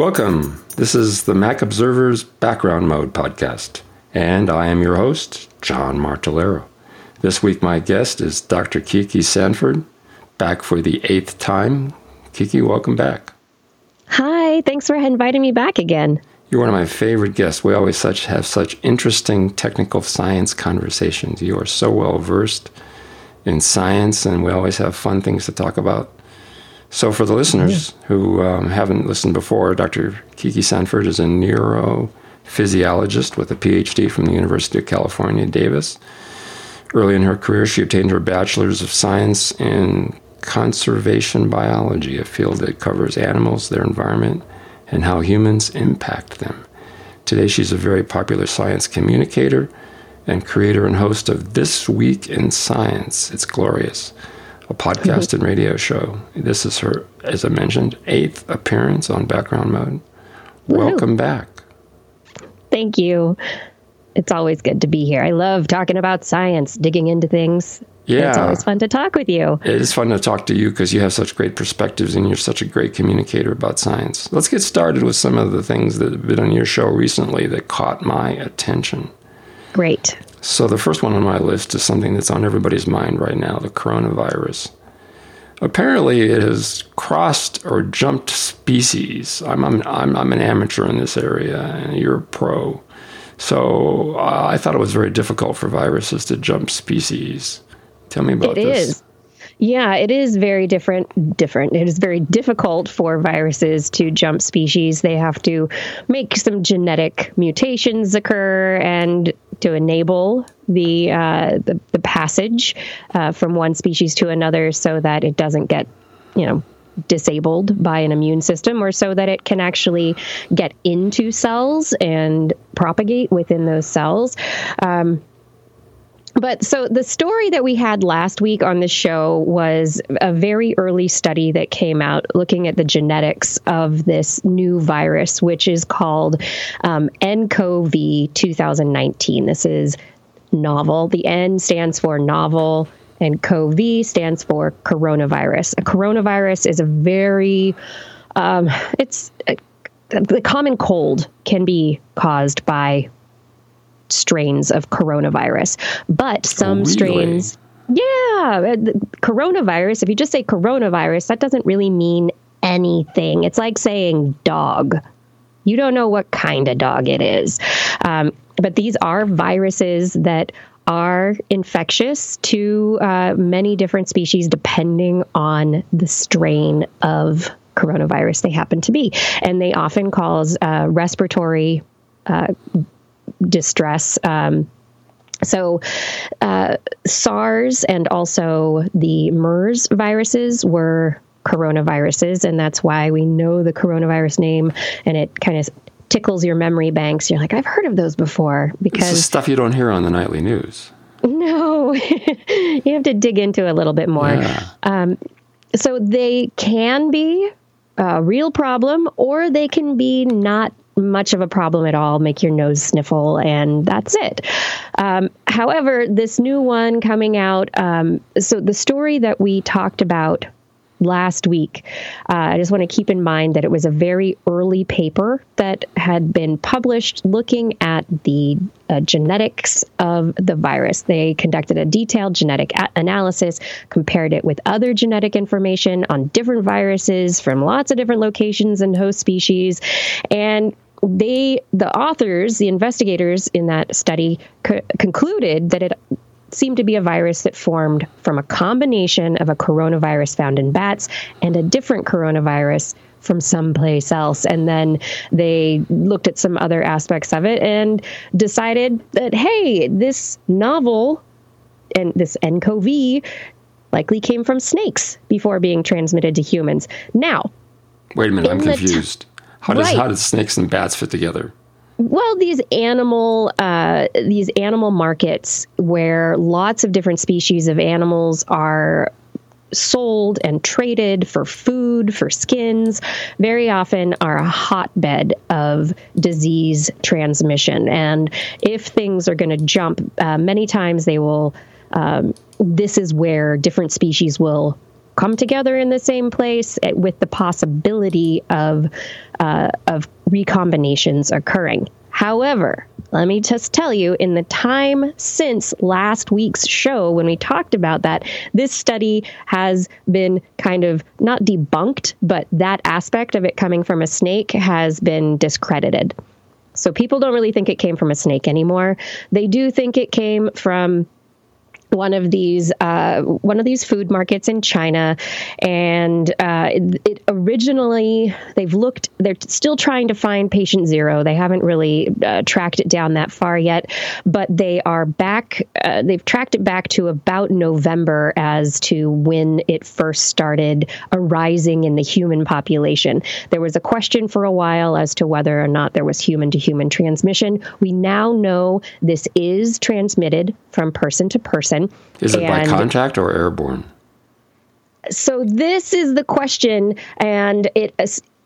Welcome. This is the Mac Observer's Background Mode podcast, and I am your host, John Martellaro. This week, my guest is Dr. Kiki Sanford, back for the eighth time. Kiki, welcome back. Hi, thanks for inviting me back again. You're one of my favorite guests. We always such have such interesting technical science conversations. You are so well versed in science, and we always have fun things to talk about. So, for the listeners who um, haven't listened before, Dr. Kiki Sanford is a neurophysiologist with a PhD from the University of California, Davis. Early in her career, she obtained her bachelor's of science in conservation biology, a field that covers animals, their environment, and how humans impact them. Today, she's a very popular science communicator and creator and host of This Week in Science. It's glorious a podcast and radio show. This is her, as I mentioned, eighth appearance on Background Mode. Welcome back. Thank you. It's always good to be here. I love talking about science, digging into things. Yeah. It's always fun to talk with you. It is fun to talk to you because you have such great perspectives and you're such a great communicator about science. Let's get started with some of the things that have been on your show recently that caught my attention. Great. So, the first one on my list is something that's on everybody's mind right now the coronavirus. Apparently, it has crossed or jumped species. I'm, I'm, I'm, I'm an amateur in this area, and you're a pro. So, uh, I thought it was very difficult for viruses to jump species. Tell me about It this. is. Yeah, it is very different. Different. It is very difficult for viruses to jump species. They have to make some genetic mutations occur and to enable the uh, the, the passage uh, from one species to another, so that it doesn't get, you know, disabled by an immune system, or so that it can actually get into cells and propagate within those cells. Um, but so the story that we had last week on the show was a very early study that came out looking at the genetics of this new virus, which is called um, NCoV 2019. This is novel. The N stands for novel, and CoV stands for coronavirus. A coronavirus is a very, um, it's uh, the common cold can be caused by strains of coronavirus, but some Really? strains. Yeah, uh, coronavirus. If you just say coronavirus, that doesn't really mean anything. It's like saying dog. You don't know what kind of dog it is. Um, but these are viruses that are infectious to uh, many different species depending on the strain of coronavirus they happen to be. And they often cause uh, respiratory uh, distress. Um, so, uh, SARS and also the MERS viruses were coronaviruses, and that's why we know the coronavirus name, and it kind of tickles your memory banks. You're like, I've heard of those before This is because stuff you don't hear on the nightly news. no, you have to dig into a little bit more. Yeah. So they can be a real problem, or they can be not much of a problem at all, make your nose sniffle, and that's it. Um, however, this new one coming out, um, so the story that we talked about last week, uh, I just want to keep in mind that it was a very early paper that had been published looking at the uh, genetics of the virus. They conducted a detailed genetic a- analysis, compared it with other genetic information on different viruses from lots of different locations and host species, and they, the authors, the investigators in that study, co- concluded that it seemed to be a virus that formed from a combination of a coronavirus found in bats and a different coronavirus from someplace else. And then they looked at some other aspects of it and decided that, hey, this novel and this NCoV likely came from snakes before being transmitted to humans. Now, Wait a minute, I'm the t- confused. How does Right. how does snakes and bats fit together? Well, these animal uh, these animal markets where lots of different species of animals are sold and traded for food, for skins, very often are a hotbed of disease transmission. And if things are going to jump, uh, many times they will. Um, this is where different species will come together in the same place eh, with the possibility of uh, of recombinations occurring. However, let me just tell you, in the time since last week's show, when we talked about that, this study has been kind of not debunked, but that aspect of it coming from a snake has been discredited. So people don't really think it came from a snake anymore. They do think it came from one of these uh, one of these food markets in China, and uh, it, it, originally they've looked. They're still trying to find patient zero. They haven't really uh, tracked it down that far yet, but they are back. Uh, they've tracked it back to about November as to when it first started arising in the human population. There was a question for a while as to whether or not there was human to human transmission. We now know this is transmitted from person to person is it and by contact or airborne? So this is the question, and it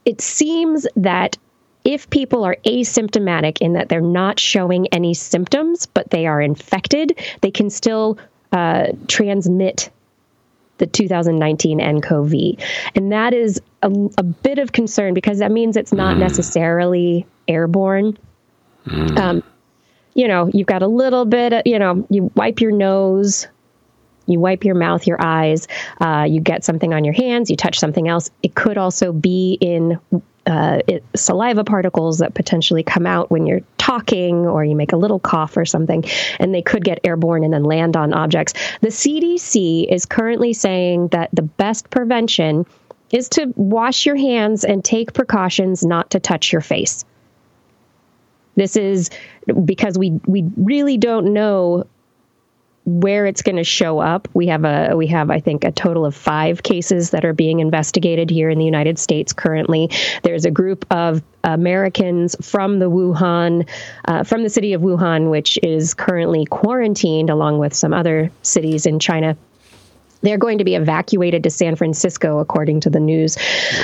it seems that if people are asymptomatic in that they're not showing any symptoms, but they are infected, they can still uh, transmit the 2019 nCoV. And that is a, a, bit of concern because that means it's not mm. necessarily airborne. Mm. Um, you know, you've got a little bit, of, you know, you wipe your nose, you wipe your mouth, your eyes, uh, you get something on your hands, you touch something else. It could also be in uh, it, saliva particles that potentially come out when you're talking or you make a little cough or something, and they could get airborne and then land on objects. The CDC is currently saying that the best prevention is to wash your hands and take precautions not to touch your face. This is because we we really don't know where it's going to show up. We have a we have I think a total of 5 cases that are being investigated here in the United States currently. There's a group of Americans from the Wuhan uh, from the city of Wuhan which is currently quarantined along with some other cities in China they're going to be evacuated to San Francisco, according to the news.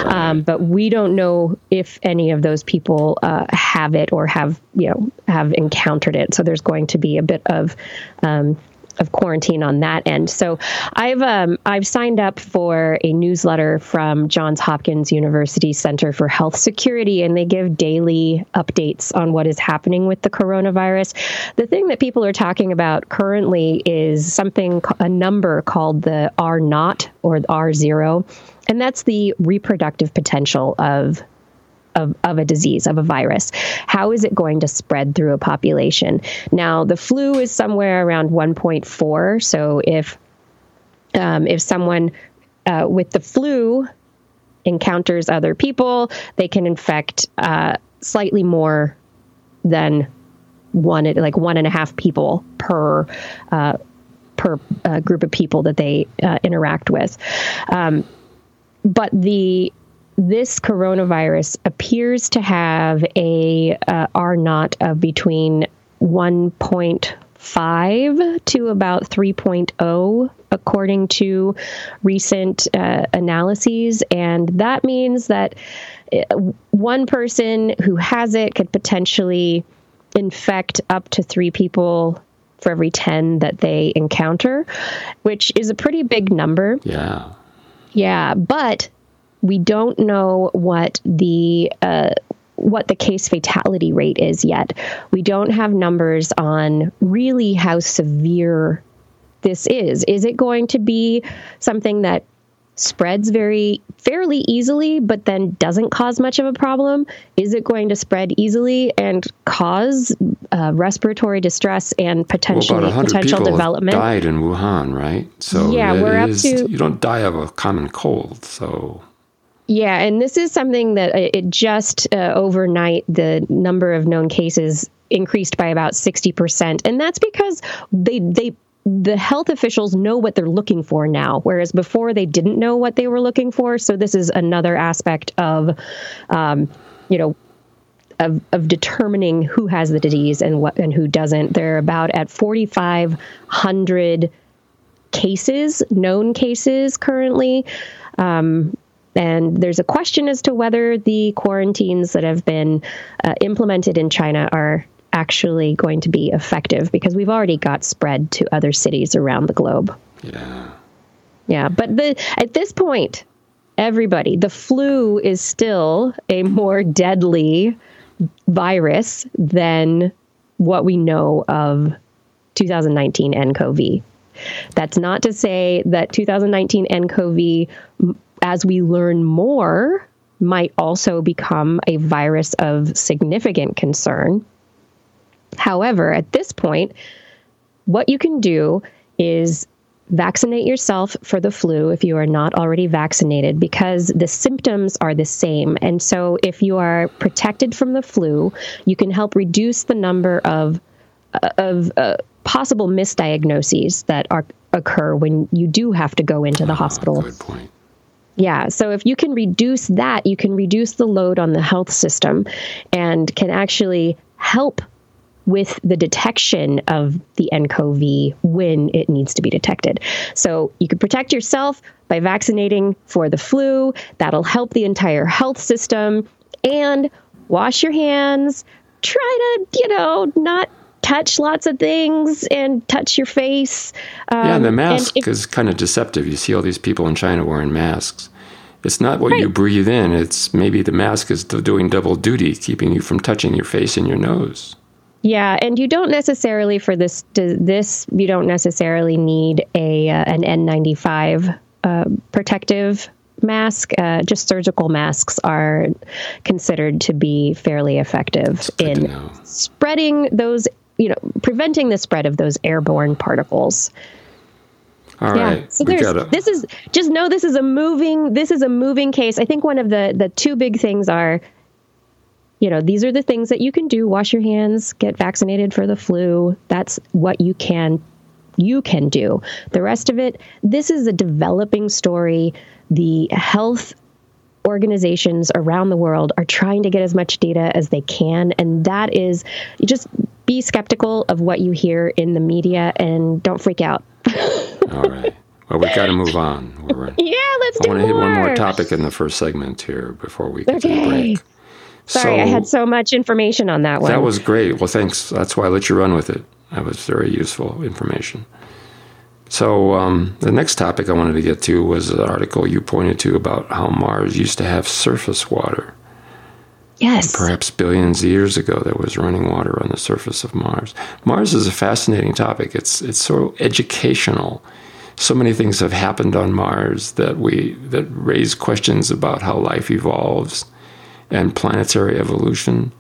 Um, but we don't know if any of those people uh, have it or have, you know, have encountered it. So there's going to be a bit of um, of quarantine on that end. So I've um, I've signed up for a newsletter from Johns Hopkins University Center for Health Security, and they give daily updates on what is happening with the coronavirus. The thing that people are talking about currently is something a number called the R naught or R zero, and that's the reproductive potential of of, of a disease, of a virus. How is it going to spread through a population? Now, the flu is somewhere around 1.4. So if um, if someone uh, with the flu encounters other people, they can infect uh, slightly more than one, like one and a half people per uh, per uh, group of people that they uh, interact with. Um, but the this coronavirus appears to have a uh, R naught of between 1.5 to about 3.0 according to recent uh, analyses. And that means that uh, one person who has it could potentially infect up to 3 people for every 10 that they encounter which is a pretty big number. Yeah. Yeah but we don't know what the uh, what the case fatality rate is yet. We don't have numbers on really how severe this is. Is it going to be something that spreads very fairly easily but then doesn't cause much of a problem is it going to spread easily and cause uh, respiratory distress and potentially well, potential development died in wuhan right so yeah we're up to you don't die of a common cold so yeah, and this is something that uh, it just uh, overnight the number of known cases increased by about 60%. And that's because they they the health officials know what they're looking for now, whereas before they didn't know what they were looking for. So this is another aspect of, um, you know, of, of determining who has the disease and what and who doesn't. They're about at 4,500 cases, known cases currently. Um, and there's a question as to whether the quarantines that have been uh, implemented in China are actually going to be effective because we've already got spread to other cities around the globe. Yeah. Yeah, but the at this point, everybody, the flu is still a more deadly virus than what we know of 2019 nCoV. That's not to say that 2019 nCoV, as we learn more, might also become a virus of significant concern. However, at this point, what you can do is vaccinate yourself for the flu if you are not already vaccinated because the symptoms are the same. And so, if you are protected from the flu, you can help reduce the number of of uh, possible misdiagnoses that are occur when you do have to go into the oh, hospital. Good point. Yeah. So if you can reduce that, you can reduce the load on the health system and can actually help with the detection of the nCoV when it needs to be detected. So you can protect yourself by vaccinating for the flu. That'll help the entire health system. And wash your hands. Try to, you know, not touch lots of things and touch your face. Um, yeah, the mask if, is kind of deceptive. You see all these people in China wearing masks. It's not what right. you breathe in. It's maybe the mask is doing double duty, keeping you from touching your face and your nose. Yeah, and you don't necessarily for this this you don't necessarily need a uh, an N95 uh, protective mask. Uh, just surgical masks are considered to be fairly effective in spreading those, you know, preventing the spread of those airborne particles. All yeah. right. So this is just know this is a moving this is a moving case. I think one of the the two big things are you know, these are the things that you can do. Wash your hands, get vaccinated for the flu. That's what you can you can do. The rest of it, this is a developing story. The health organizations around the world are trying to get as much data as they can and that is just be skeptical of what you hear in the media and don't freak out. All right. Well, we've got to move on. We're, yeah, let's I want to hit one more topic in the first segment here before we get okay. to break. Sorry, so, I had so much information on that one. That was great. Well, thanks. That's why I let you run with it. That was very useful information. So, um, the next topic I wanted to get to was an article you pointed to about how Mars used to have surface water. Yes. Perhaps billions of years ago, there was running water on the surface of Mars. Mars is a fascinating topic. It's it's so educational. So many things have happened on Mars that we that raise questions about how life evolves and planetary evolution.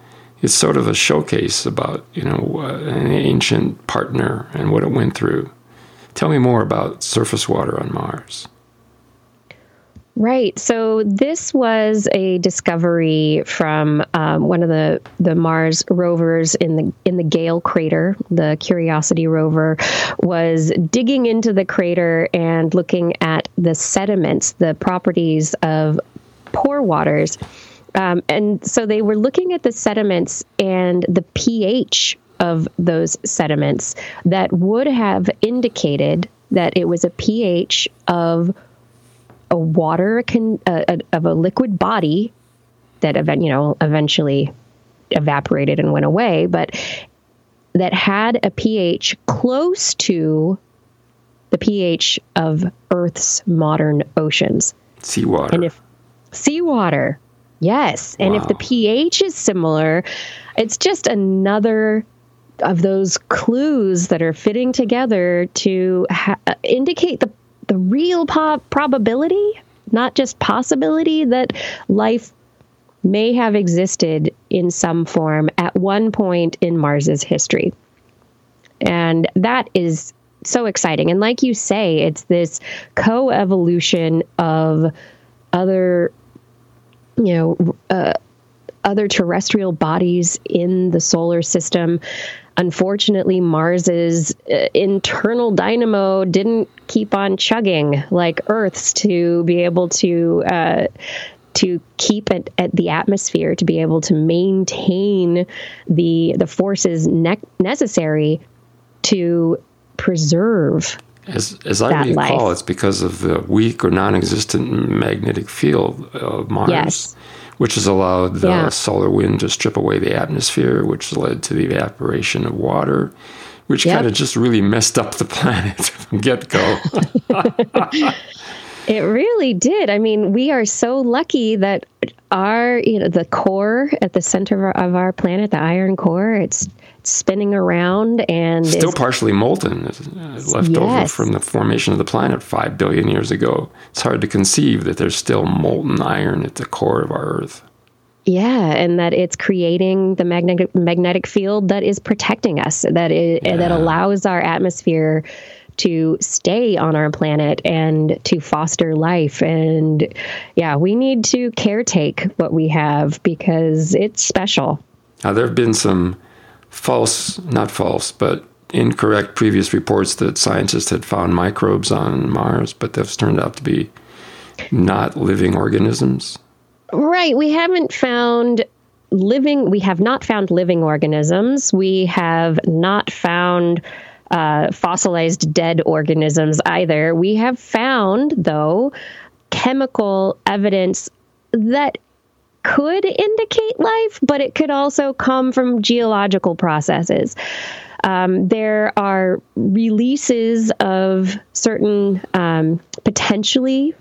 It's sort of a showcase about you know uh, an ancient partner and what it went through. Tell me more about surface water on Mars. Right. So this was a discovery from um, one of the, the Mars rovers in the in the Gale crater. The Curiosity rover was digging into the crater and looking at the sediments, the properties of pore waters um, and so they were looking at the sediments and the pH of those sediments that would have indicated that it was a pH of a water can uh, of a liquid body that event you know eventually evaporated and went away, but that had a pH close to the pH of Earth's modern oceans. Seawater. And if seawater, Yes. And wow. if the pH is similar, it's just another of those clues that are fitting together to ha- indicate the, the real po- probability, not just possibility, that life may have existed in some form at one point in Mars's history. And that is so exciting. And like you say, it's this co evolution of other you know, uh, other terrestrial bodies in the solar system. Unfortunately, Mars's uh, internal dynamo didn't keep on chugging like Earth's to be able to uh, to keep it at the atmosphere to be able to maintain the the forces ne- necessary to preserve as, as I recall, life. it's because of the weak or non existent magnetic field of Mars, yes. Which has allowed the yeah. solar wind to strip away the atmosphere, which led to the evaporation of water, which yep. kind of just really messed up the planet from get go. It really did. I mean, we are so lucky that our, you know, the core at the center of our, of our planet, the iron core, it's spinning around and still partially molten, left yes. over from the formation of the planet five billion years ago. It's hard to conceive that there's still molten iron at the core of our Earth. Yeah, and that it's creating the magnetic magnetic field that is protecting us, that it, yeah. that allows our atmosphere to stay on our planet and to foster life. And yeah, we need to caretake what we have because it's special. Now, there have been some false, not false, but incorrect previous reports that scientists had found microbes on Mars, but those turned out to be not living organisms. Right. We haven't found living, we have not found living organisms. We have not found uh, fossilized dead organisms either. We have found, though, chemical evidence that could indicate life, but it could also come from geological processes. Um, there are releases of certain um, potentially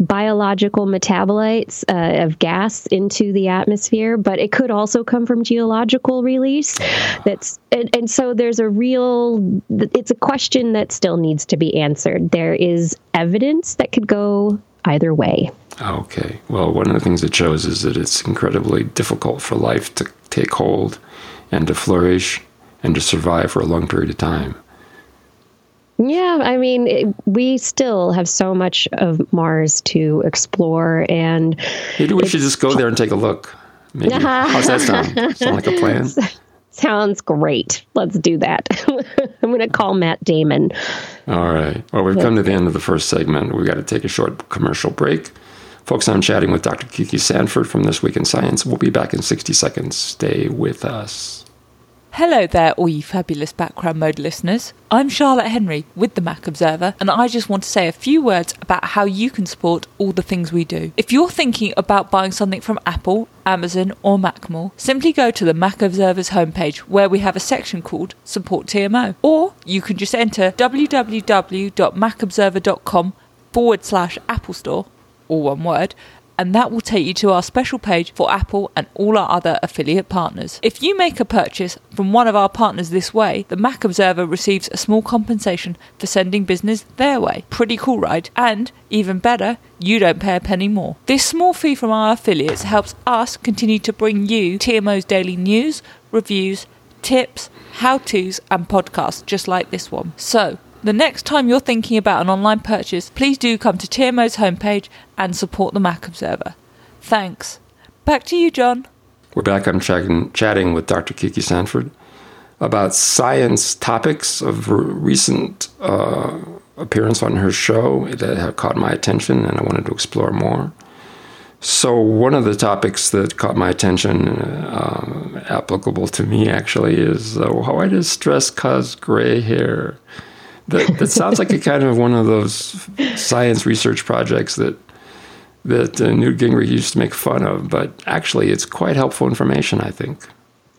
biological metabolites uh, of gas into the atmosphere, but it could also come from geological release. That's and, and, so there's a real. It's a question that still needs to be answered. There is evidence that could go either way. Okay. Well, one of the things it shows is that it's incredibly difficult for life to take hold and to flourish and to survive for a long period of time. Yeah, I mean, it, we still have so much of Mars to explore, and maybe we should just go there and take a look. Maybe. How's that sound? sound like a plan? Sounds great. Let's do that. I'm going to call Matt Damon. All right. Well, we've come to the end of the first segment. We've got to take a short commercial break. Folks, I'm chatting with Dr. Kiki Sanford from This Week in Science. We'll be back in 60 seconds. Stay with us. Hello there, all you fabulous background mode listeners. I'm Charlotte Henry with the Mac Observer, and I just want to say a few words about how you can support all the things we do. If you're thinking about buying something from Apple, Amazon, or Macmore, simply go to the Mac Observer's homepage where we have a section called Support TMO. Or you can just enter www.macobserver.com forward slash Apple Store, all one word, and that will take you to our special page for Apple and all our other affiliate partners. If you make a purchase from one of our partners this way, the Mac Observer receives a small compensation for sending business their way. Pretty cool, right? And even better, you don't pay a penny more. This small fee from our affiliates helps us continue to bring you TMO's daily news, reviews, tips, how to's, and podcasts just like this one. So, the next time you're thinking about an online purchase, please do come to TMO's homepage and support the Mac Observer. Thanks. Back to you, John. We're back. I'm chatting, chatting with Dr. Kiki Sanford about science topics of recent uh, appearance on her show that have caught my attention, and I wanted to explore more. So, one of the topics that caught my attention, uh, applicable to me actually, is uh, why does stress cause gray hair? That, that sounds like a kind of one of those science research projects that that uh, Newt Gingrich used to make fun of, but actually, it's quite helpful information, I think.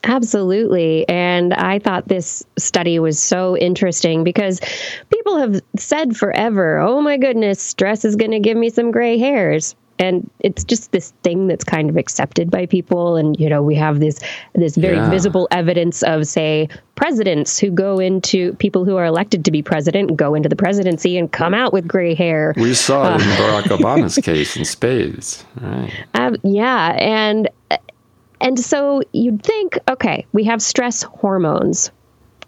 Absolutely. And I thought this study was so interesting because people have said forever, oh my goodness, stress is going to give me some gray hairs and it's just this thing that's kind of accepted by people. And you know we have this this very yeah. visible evidence of say presidents who go into people who are elected to be president go into the presidency and come out with gray hair. We saw it uh, in barack obama's case in spades. Right. Um, yeah. And and so you'd think okay we have stress hormones.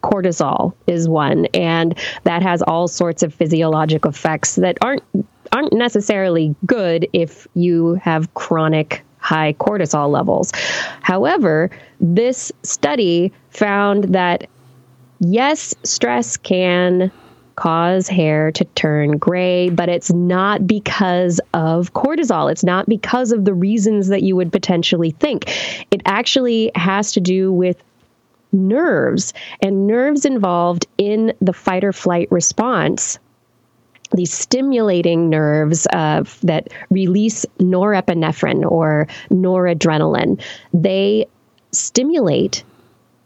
Cortisol is one. And that has all sorts of physiologic effects that aren't aren't necessarily good if you have chronic high cortisol levels. However, this study found that yes, stress can cause hair to turn gray, but it's not because of cortisol. It's not because of the reasons that you would potentially think. It actually has to do with nerves and nerves involved in the fight or flight response these stimulating nerves uh, that release norepinephrine or noradrenaline. They stimulate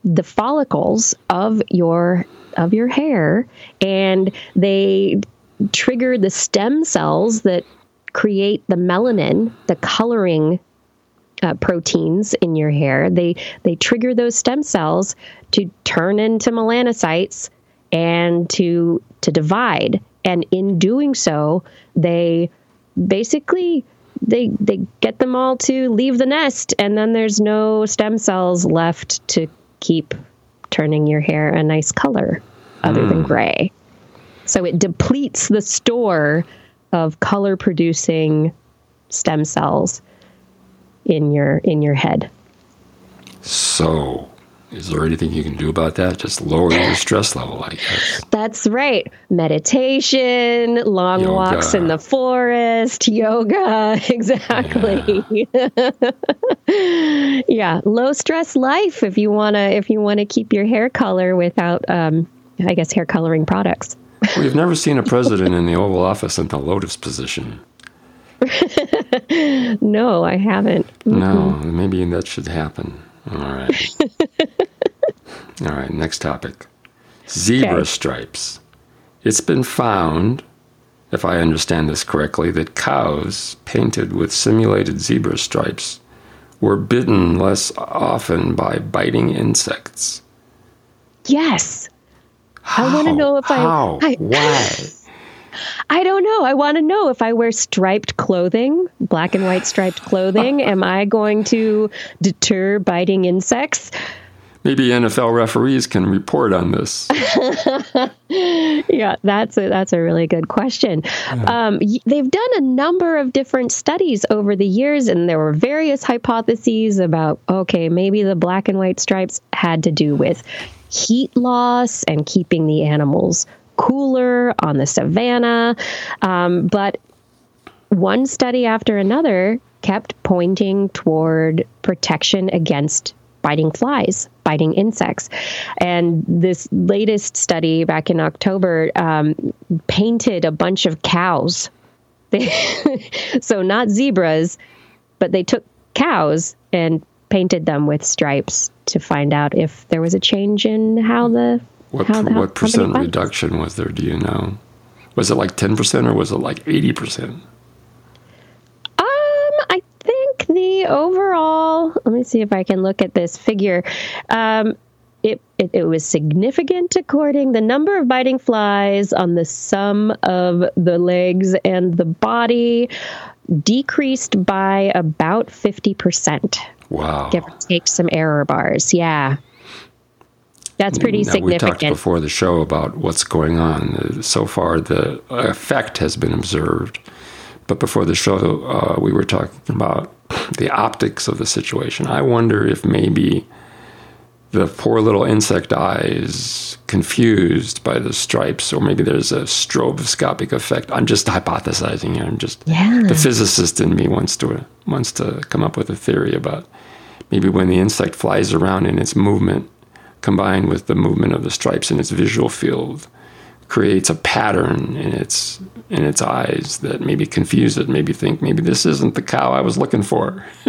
the follicles of your of your hair and they trigger the stem cells that create the melanin, the coloring uh, proteins in your hair. They they trigger those stem cells to turn into melanocytes and to to divide. And in doing so, they basically they they get them all to leave the nest, and then there's no stem cells left to keep turning your hair a nice color other than hmm. gray. So it depletes the store of color producing stem cells in your in your head. So, is there anything you can do about that? Just lower your stress level, I guess. That's right. Meditation, long Yoga. walks in the forest, yoga, exactly. Yeah. low stress life if you want to if you want to keep your hair color without um I guess hair coloring products. We've never seen a president in the Oval Office in the lotus position. No, I haven't. No, maybe that should happen. All right. All right, next topic. Zebra Okay. stripes. It's been found, if I understand this correctly, that cows painted with simulated zebra stripes were bitten less often by biting insects. Yes. I want to know if I- How? I Why? I don't know. I want to know if I wear striped clothing, black and white striped clothing, am I going to deter biting insects? Maybe NFL referees can report on this. Yeah, that's a, that's a really good question. Um, they've done a number of different studies over the years, and there were various hypotheses about okay, maybe the black and white stripes had to do with heat loss and keeping the animals cooler on the savannah. Um, but one study after another kept pointing toward protection against biting flies, biting insects. And this latest study back in October um, painted a bunch of cows. so, not zebras, but they took cows and painted them with stripes to find out if there was a change in how the What, how, how what percent reduction was there? Do you know? Was it like 10% or was it like 80%? Um, I think the overall. Let me see if I can look at this figure. Um, it, it, it was significant according the number of biting flies on the sum of the legs and the body decreased by about 50% Wow. give or take some error bars yeah that's pretty Now, We talked significant before the show about what's going on. Uh, So far, the effect has been observed. But before the show, uh, we were talking about the optics of the situation. I wonder if maybe the poor little insect eye is confused by the stripes, or maybe there's a stroboscopic effect. I'm just hypothesizing here. I'm just Yeah. the physicist in me wants to wants to come up with a theory about maybe when the insect flies around in its movement, combined with the movement of the stripes in its visual field, creates a pattern in its in its eyes that maybe confuse it, maybe think maybe this isn't the cow I was looking for.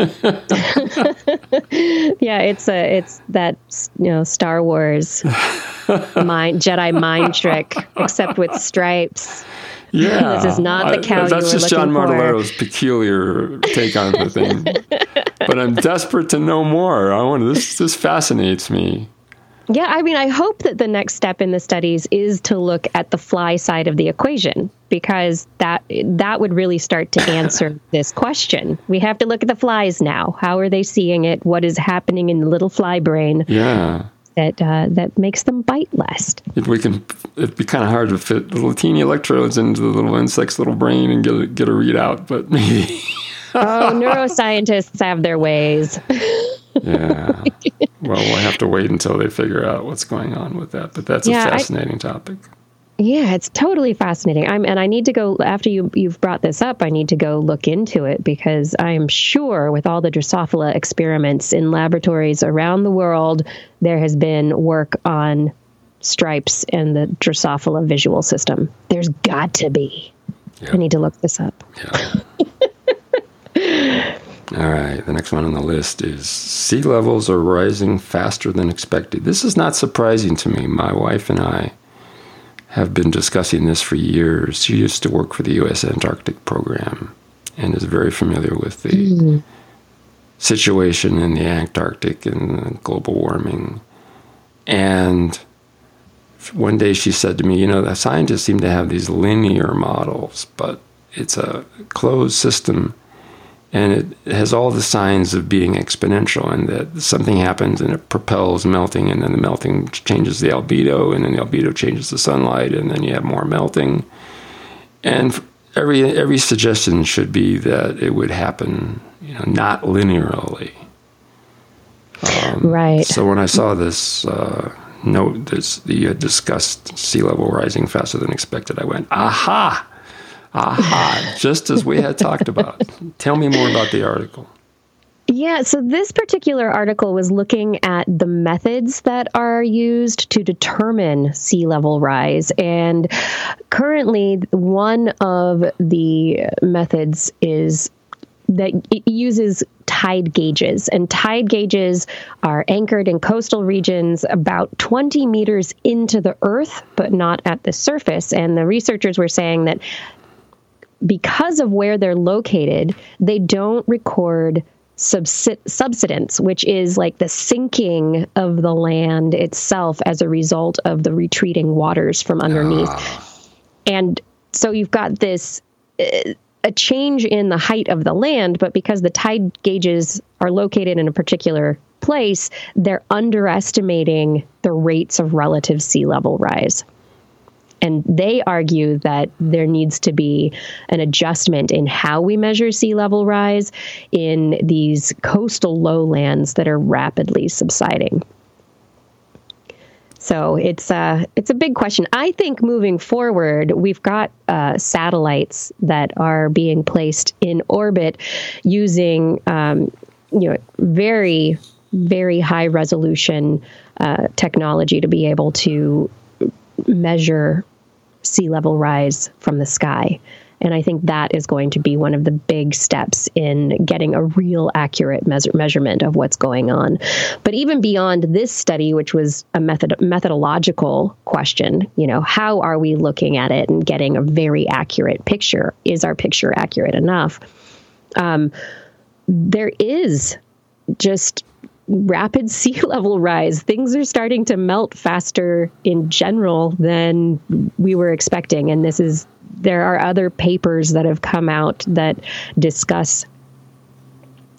yeah it's a it's that you know star wars mind jedi mind trick except with stripes Yeah, This is not the cow you That's were just John looking. Martellaro's peculiar take on the thing. but I'm desperate to know more. I want this. This fascinates me. Yeah, I mean, I hope that the next step in the studies is to look at the fly side of the equation because that that would really start to answer this question. We have to look at the flies now. How are they seeing it? What is happening in the little fly brain Yeah. that uh, that makes them bite less? If we can, it'd be kind of hard to fit little teeny electrodes into the little insect's little brain and get a, get a readout, but maybe. Oh, neuroscientists have their ways. Yeah. well, we'll have to wait until they figure out what's going on with that. But that's Yeah, a I- fascinating topic. Yeah, it's totally fascinating. I'm and I need to go after you you've brought this up. I need to go look into it because I am sure with all the Drosophila experiments in laboratories around the world, there has been work on stripes and the Drosophila visual system. There's got to be. Yeah. I need to look this up. Yeah. All right. The next one on the list is sea levels are rising faster than expected. This is not surprising to me. My wife and I have been discussing this for years. She used to work for the U.S. Antarctic Program and is very familiar with the mm. situation in the Antarctic and global warming. And one day she said to me, You know, the scientists seem to have these linear models, but it's a closed system and it has all the signs of being exponential and that something happens and it propels melting and then the melting changes the albedo and then the albedo changes the sunlight and then you have more melting. And every every suggestion should be that it would happen you know not linearly. Um, right. so when i saw this uh, note that you had discussed sea level rising faster than expected i went aha Aha, just as we had talked about. Tell me more about the article. Yeah, so this particular article was looking at the methods that are used to determine sea level rise. And currently, one of the methods is that it uses tide gauges. And tide gauges are anchored in coastal regions about 20 meters into the earth, but not at the surface. And the researchers were saying that because of where they're located, they don't record subsidence, which is like the sinking of the land itself as a result of the retreating waters from underneath. Ah. And so you've got this uh, a change in the height of the land, but because the tide gauges are located in a particular place, they're underestimating the rates of relative sea level rise. And they argue that there needs to be an adjustment in how we measure sea level rise in these coastal lowlands that are rapidly subsiding. So it's a uh, it's a big question. I think moving forward, we've got uh, satellites that are being placed in orbit using um, you know very very high resolution uh, technology to be able to measure sea level rise from the sky. And I think that is going to be one of the big steps in getting a real accurate measure- measurement of what's going on. But even beyond this study, which was a method- methodological question, you know, how are we looking at it and getting a very accurate picture? Is our picture accurate enough? Um, there is just rapid sea level rise. Things are starting to melt faster in general than we were expecting. And this is, there are other papers that have come out that discuss,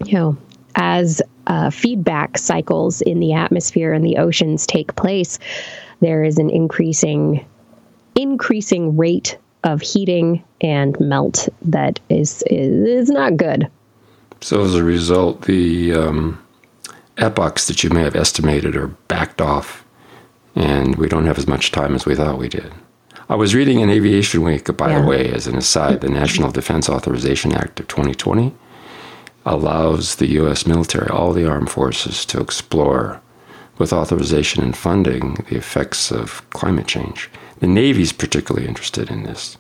you know, as uh, feedback cycles in the atmosphere and the oceans take place, there is an increasing, increasing rate of heating and melt that is is, is not good. So as a result, the um epochs that you may have estimated or backed off, and we don't have as much time as we thought we did. I was reading in Aviation Week, by yeah. the way, as an aside, the National Defense Authorization Act of 2020 allows the U.S. military, all the armed forces, to explore with authorization and funding the effects of climate change. The Navy is particularly interested in this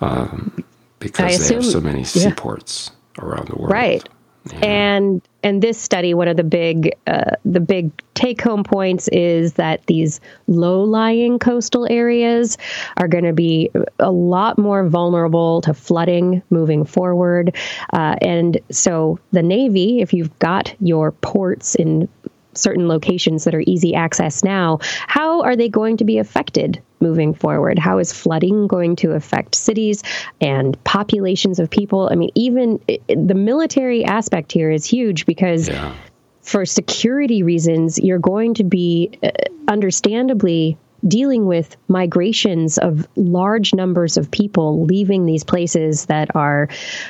um, because assume, they have so many seaports yeah. around the world. Right. And and this study, one of the big uh, the big take home points is that these low lying coastal areas are going to be a lot more vulnerable to flooding moving forward. Uh, and so the Navy, if you've got your ports in certain locations that are easy access now, how are they going to be affected moving forward? How is flooding going to affect cities and populations of people? I mean, even the military aspect here is huge because. Yeah. For security reasons, you're going to be uh, understandably dealing with migrations of large numbers of people leaving these places that are,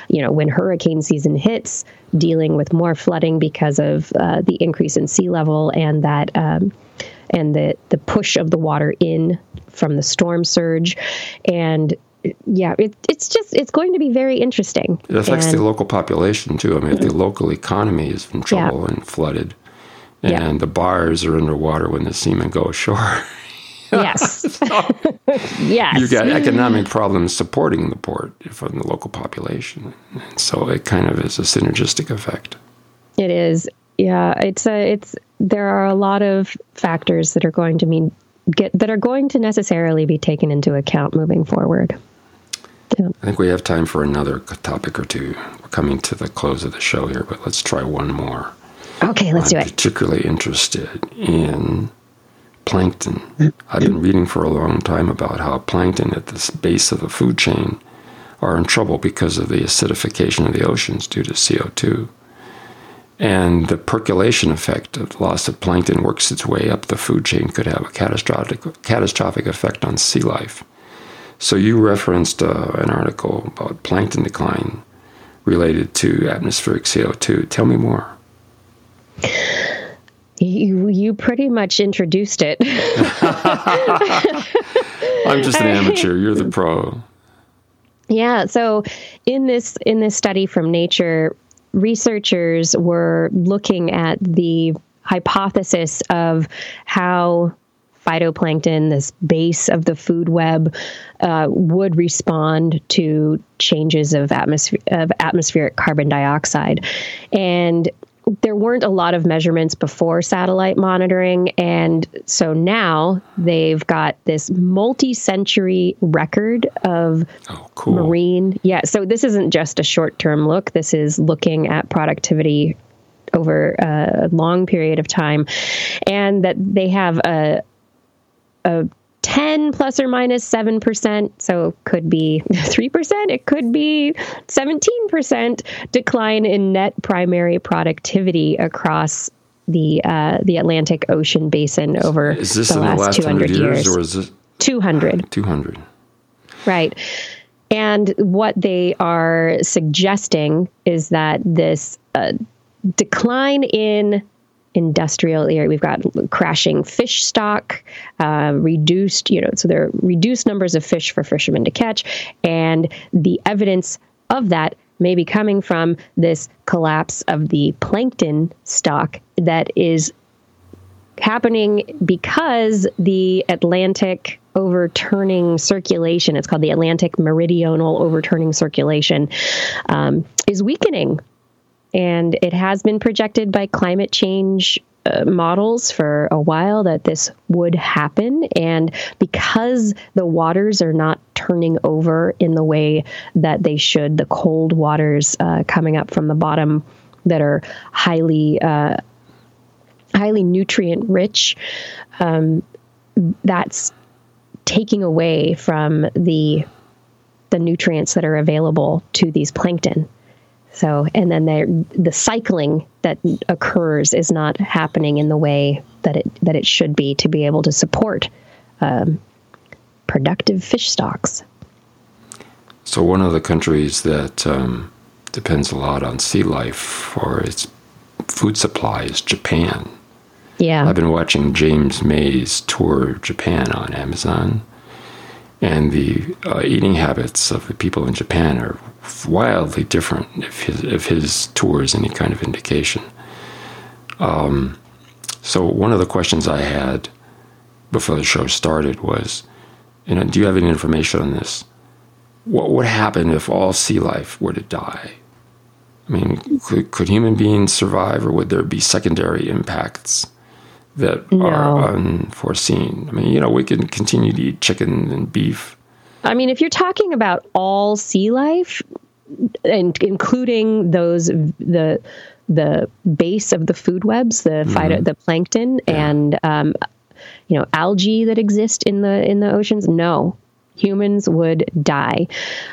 you know, when hurricane season hits, dealing with more flooding because of uh, the increase in sea level and that. Um, and the, the push of the water in from the storm surge. And yeah, it, it's just it's going to be very interesting. It affects and, the local population too. I mean, if the local economy is in trouble yeah. and flooded, and yeah. the bars are underwater when the seamen go ashore, Yes. yes. You've got economic problems supporting the port from the local population. And so it kind of is a synergistic effect. It is. Yeah, it's a it's there are a lot of factors that are going to mean get that are going to necessarily be taken into account moving forward. Yeah. I think we have time for another topic or two. We're coming to the close of the show here, but let's try one more. Okay, let's I'm do it. Particularly interested in plankton. I've been reading for a long time about how plankton at the base of the food chain are in trouble because of the acidification of the oceans due to CO2. And the percolation effect of the loss of plankton works its way up the food chain could have a catastrophic, catastrophic effect on sea life. So you referenced uh, an article about plankton decline related to atmospheric CO2. Tell me more. You you pretty much introduced it. I'm just an amateur. You're the pro. Yeah. So in this in this study from Nature, researchers were looking at the hypothesis of how phytoplankton, this base of the food web, uh, would respond to changes of, atmosp- of atmospheric carbon dioxide. And there weren't a lot of measurements before satellite monitoring. And so now they've got this multi century record of oh, cool. marine. Yeah. So this isn't just a short term look, this is looking at productivity over a long period of time. And that they have a, a 10 plus or minus 7%. So could be 3%, it could be 17% decline in net primary productivity across the uh, the Atlantic Ocean basin over is this the in last, the last 200 years, years. or is it 200. 200? Right. And what they are suggesting is that this uh, decline in industrial area. We've got crashing fish stock, uh, reduced, you know, so there are reduced numbers of fish for fishermen to catch, and the evidence of that may be coming from this collapse of the plankton stock that is happening because the Atlantic overturning circulation, it's called the Atlantic meridional overturning circulation, um, is weakening and it has been projected by climate change uh, models for a while that this would happen. And because the waters are not turning over in the way that they should, the cold waters uh, coming up from the bottom that are highly uh, highly nutrient rich, um, that's taking away from the the nutrients that are available to these plankton. So, and then the cycling that occurs is not happening in the way that it that it should be to be able to support um, productive fish stocks. So, one of the countries that um, depends a lot on sea life for its food supply is Japan. Yeah, I've been watching James May's tour of Japan on Amazon, and the uh, eating habits of the people in Japan are wildly different if his, if his tour is any kind of indication. Um, so one of the questions I had before the show started was, you know, do you have any information on this? What would happen if all sea life were to die? I mean, could, could human beings survive, or would there be secondary impacts that no. are unforeseen? I mean, you know, we can continue to eat chicken and beef I mean, if you're talking about all sea life, and including those the the base of the food webs, the mm-hmm. the plankton, yeah. and um, you know algae that exist in the in the oceans, no, humans would die.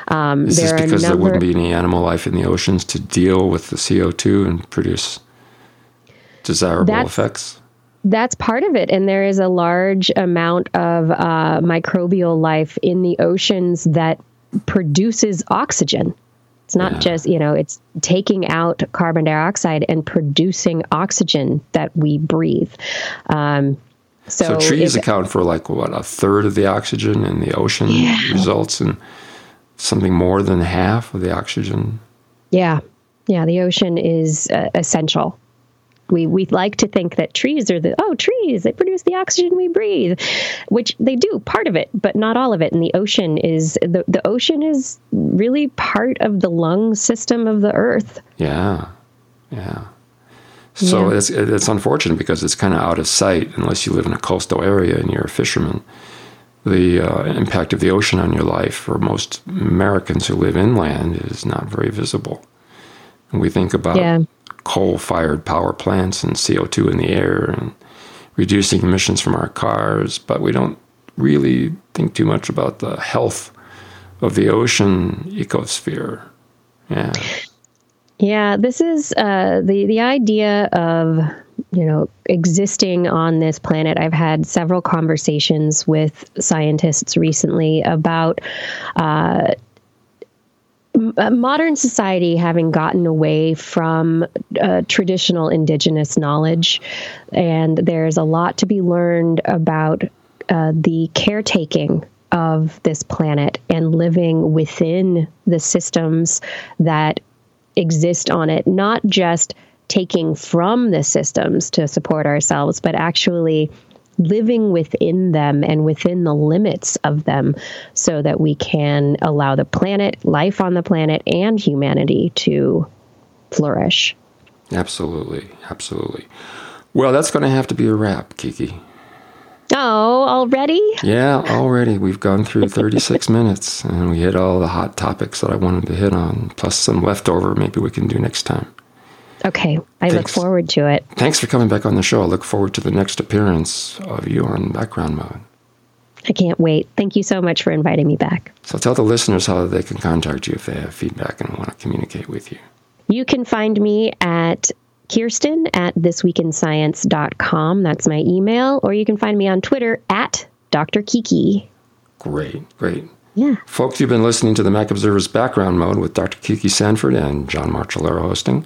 Um, Is this because number, there wouldn't be any animal life in the oceans to deal with the CO two and produce desirable effects? That's part of it. And there is a large amount of uh, microbial life in the oceans that produces oxygen. It's not yeah. just, you know, it's taking out carbon dioxide and producing oxygen that we breathe. Um, so, so, trees if, account for like what a third of the oxygen in the ocean yeah. results in something more than half of the oxygen. Yeah, yeah, the ocean is uh, essential we we like to think that trees are the oh trees they produce the oxygen we breathe which they do part of it but not all of it and the ocean is the, the ocean is really part of the lung system of the earth yeah yeah So Yeah. it's it's unfortunate because it's kind of out of sight unless you live in a coastal area and you're a fisherman. The uh, impact of the ocean on your life for most Americans who live inland is not very visible. And we think about Yeah. Coal-fired power plants and CO2 in the air and reducing emissions from our cars, but we don't really think too much about the health of the ocean ecosphere. Yeah. Yeah, this is uh, the the idea of you know existing on this planet. I've had several conversations with scientists recently about. Uh, Modern society having gotten away from uh, traditional indigenous knowledge, and there's a lot to be learned about uh, the caretaking of this planet and living within the systems that exist on it, not just taking from the systems to support ourselves, but actually living within them and within the limits of them so that we can allow the planet, life on the planet, and humanity to flourish. Absolutely, absolutely. Well, that's going to have to be a wrap, Kiki. Oh, already? Yeah, already we've gone through 36 minutes and we hit all the hot topics that I wanted to hit on, plus some leftover maybe we can do next time. Okay, I look forward to it. Thanks for coming back on the show. I look forward to the next appearance of you on background mode. I can't wait. Thank you so much for inviting me back. So tell the listeners how they can contact you if they have feedback and want to communicate with you. You can find me at Kirsten at thisweekinscience.com. That's my email. Or you can find me on Twitter at Dr. Kiki. Great, great. Yeah. Folks, you've been listening to the Mac Observer's Background Mode with Dr. Kiki Sanford and John Martellaro hosting.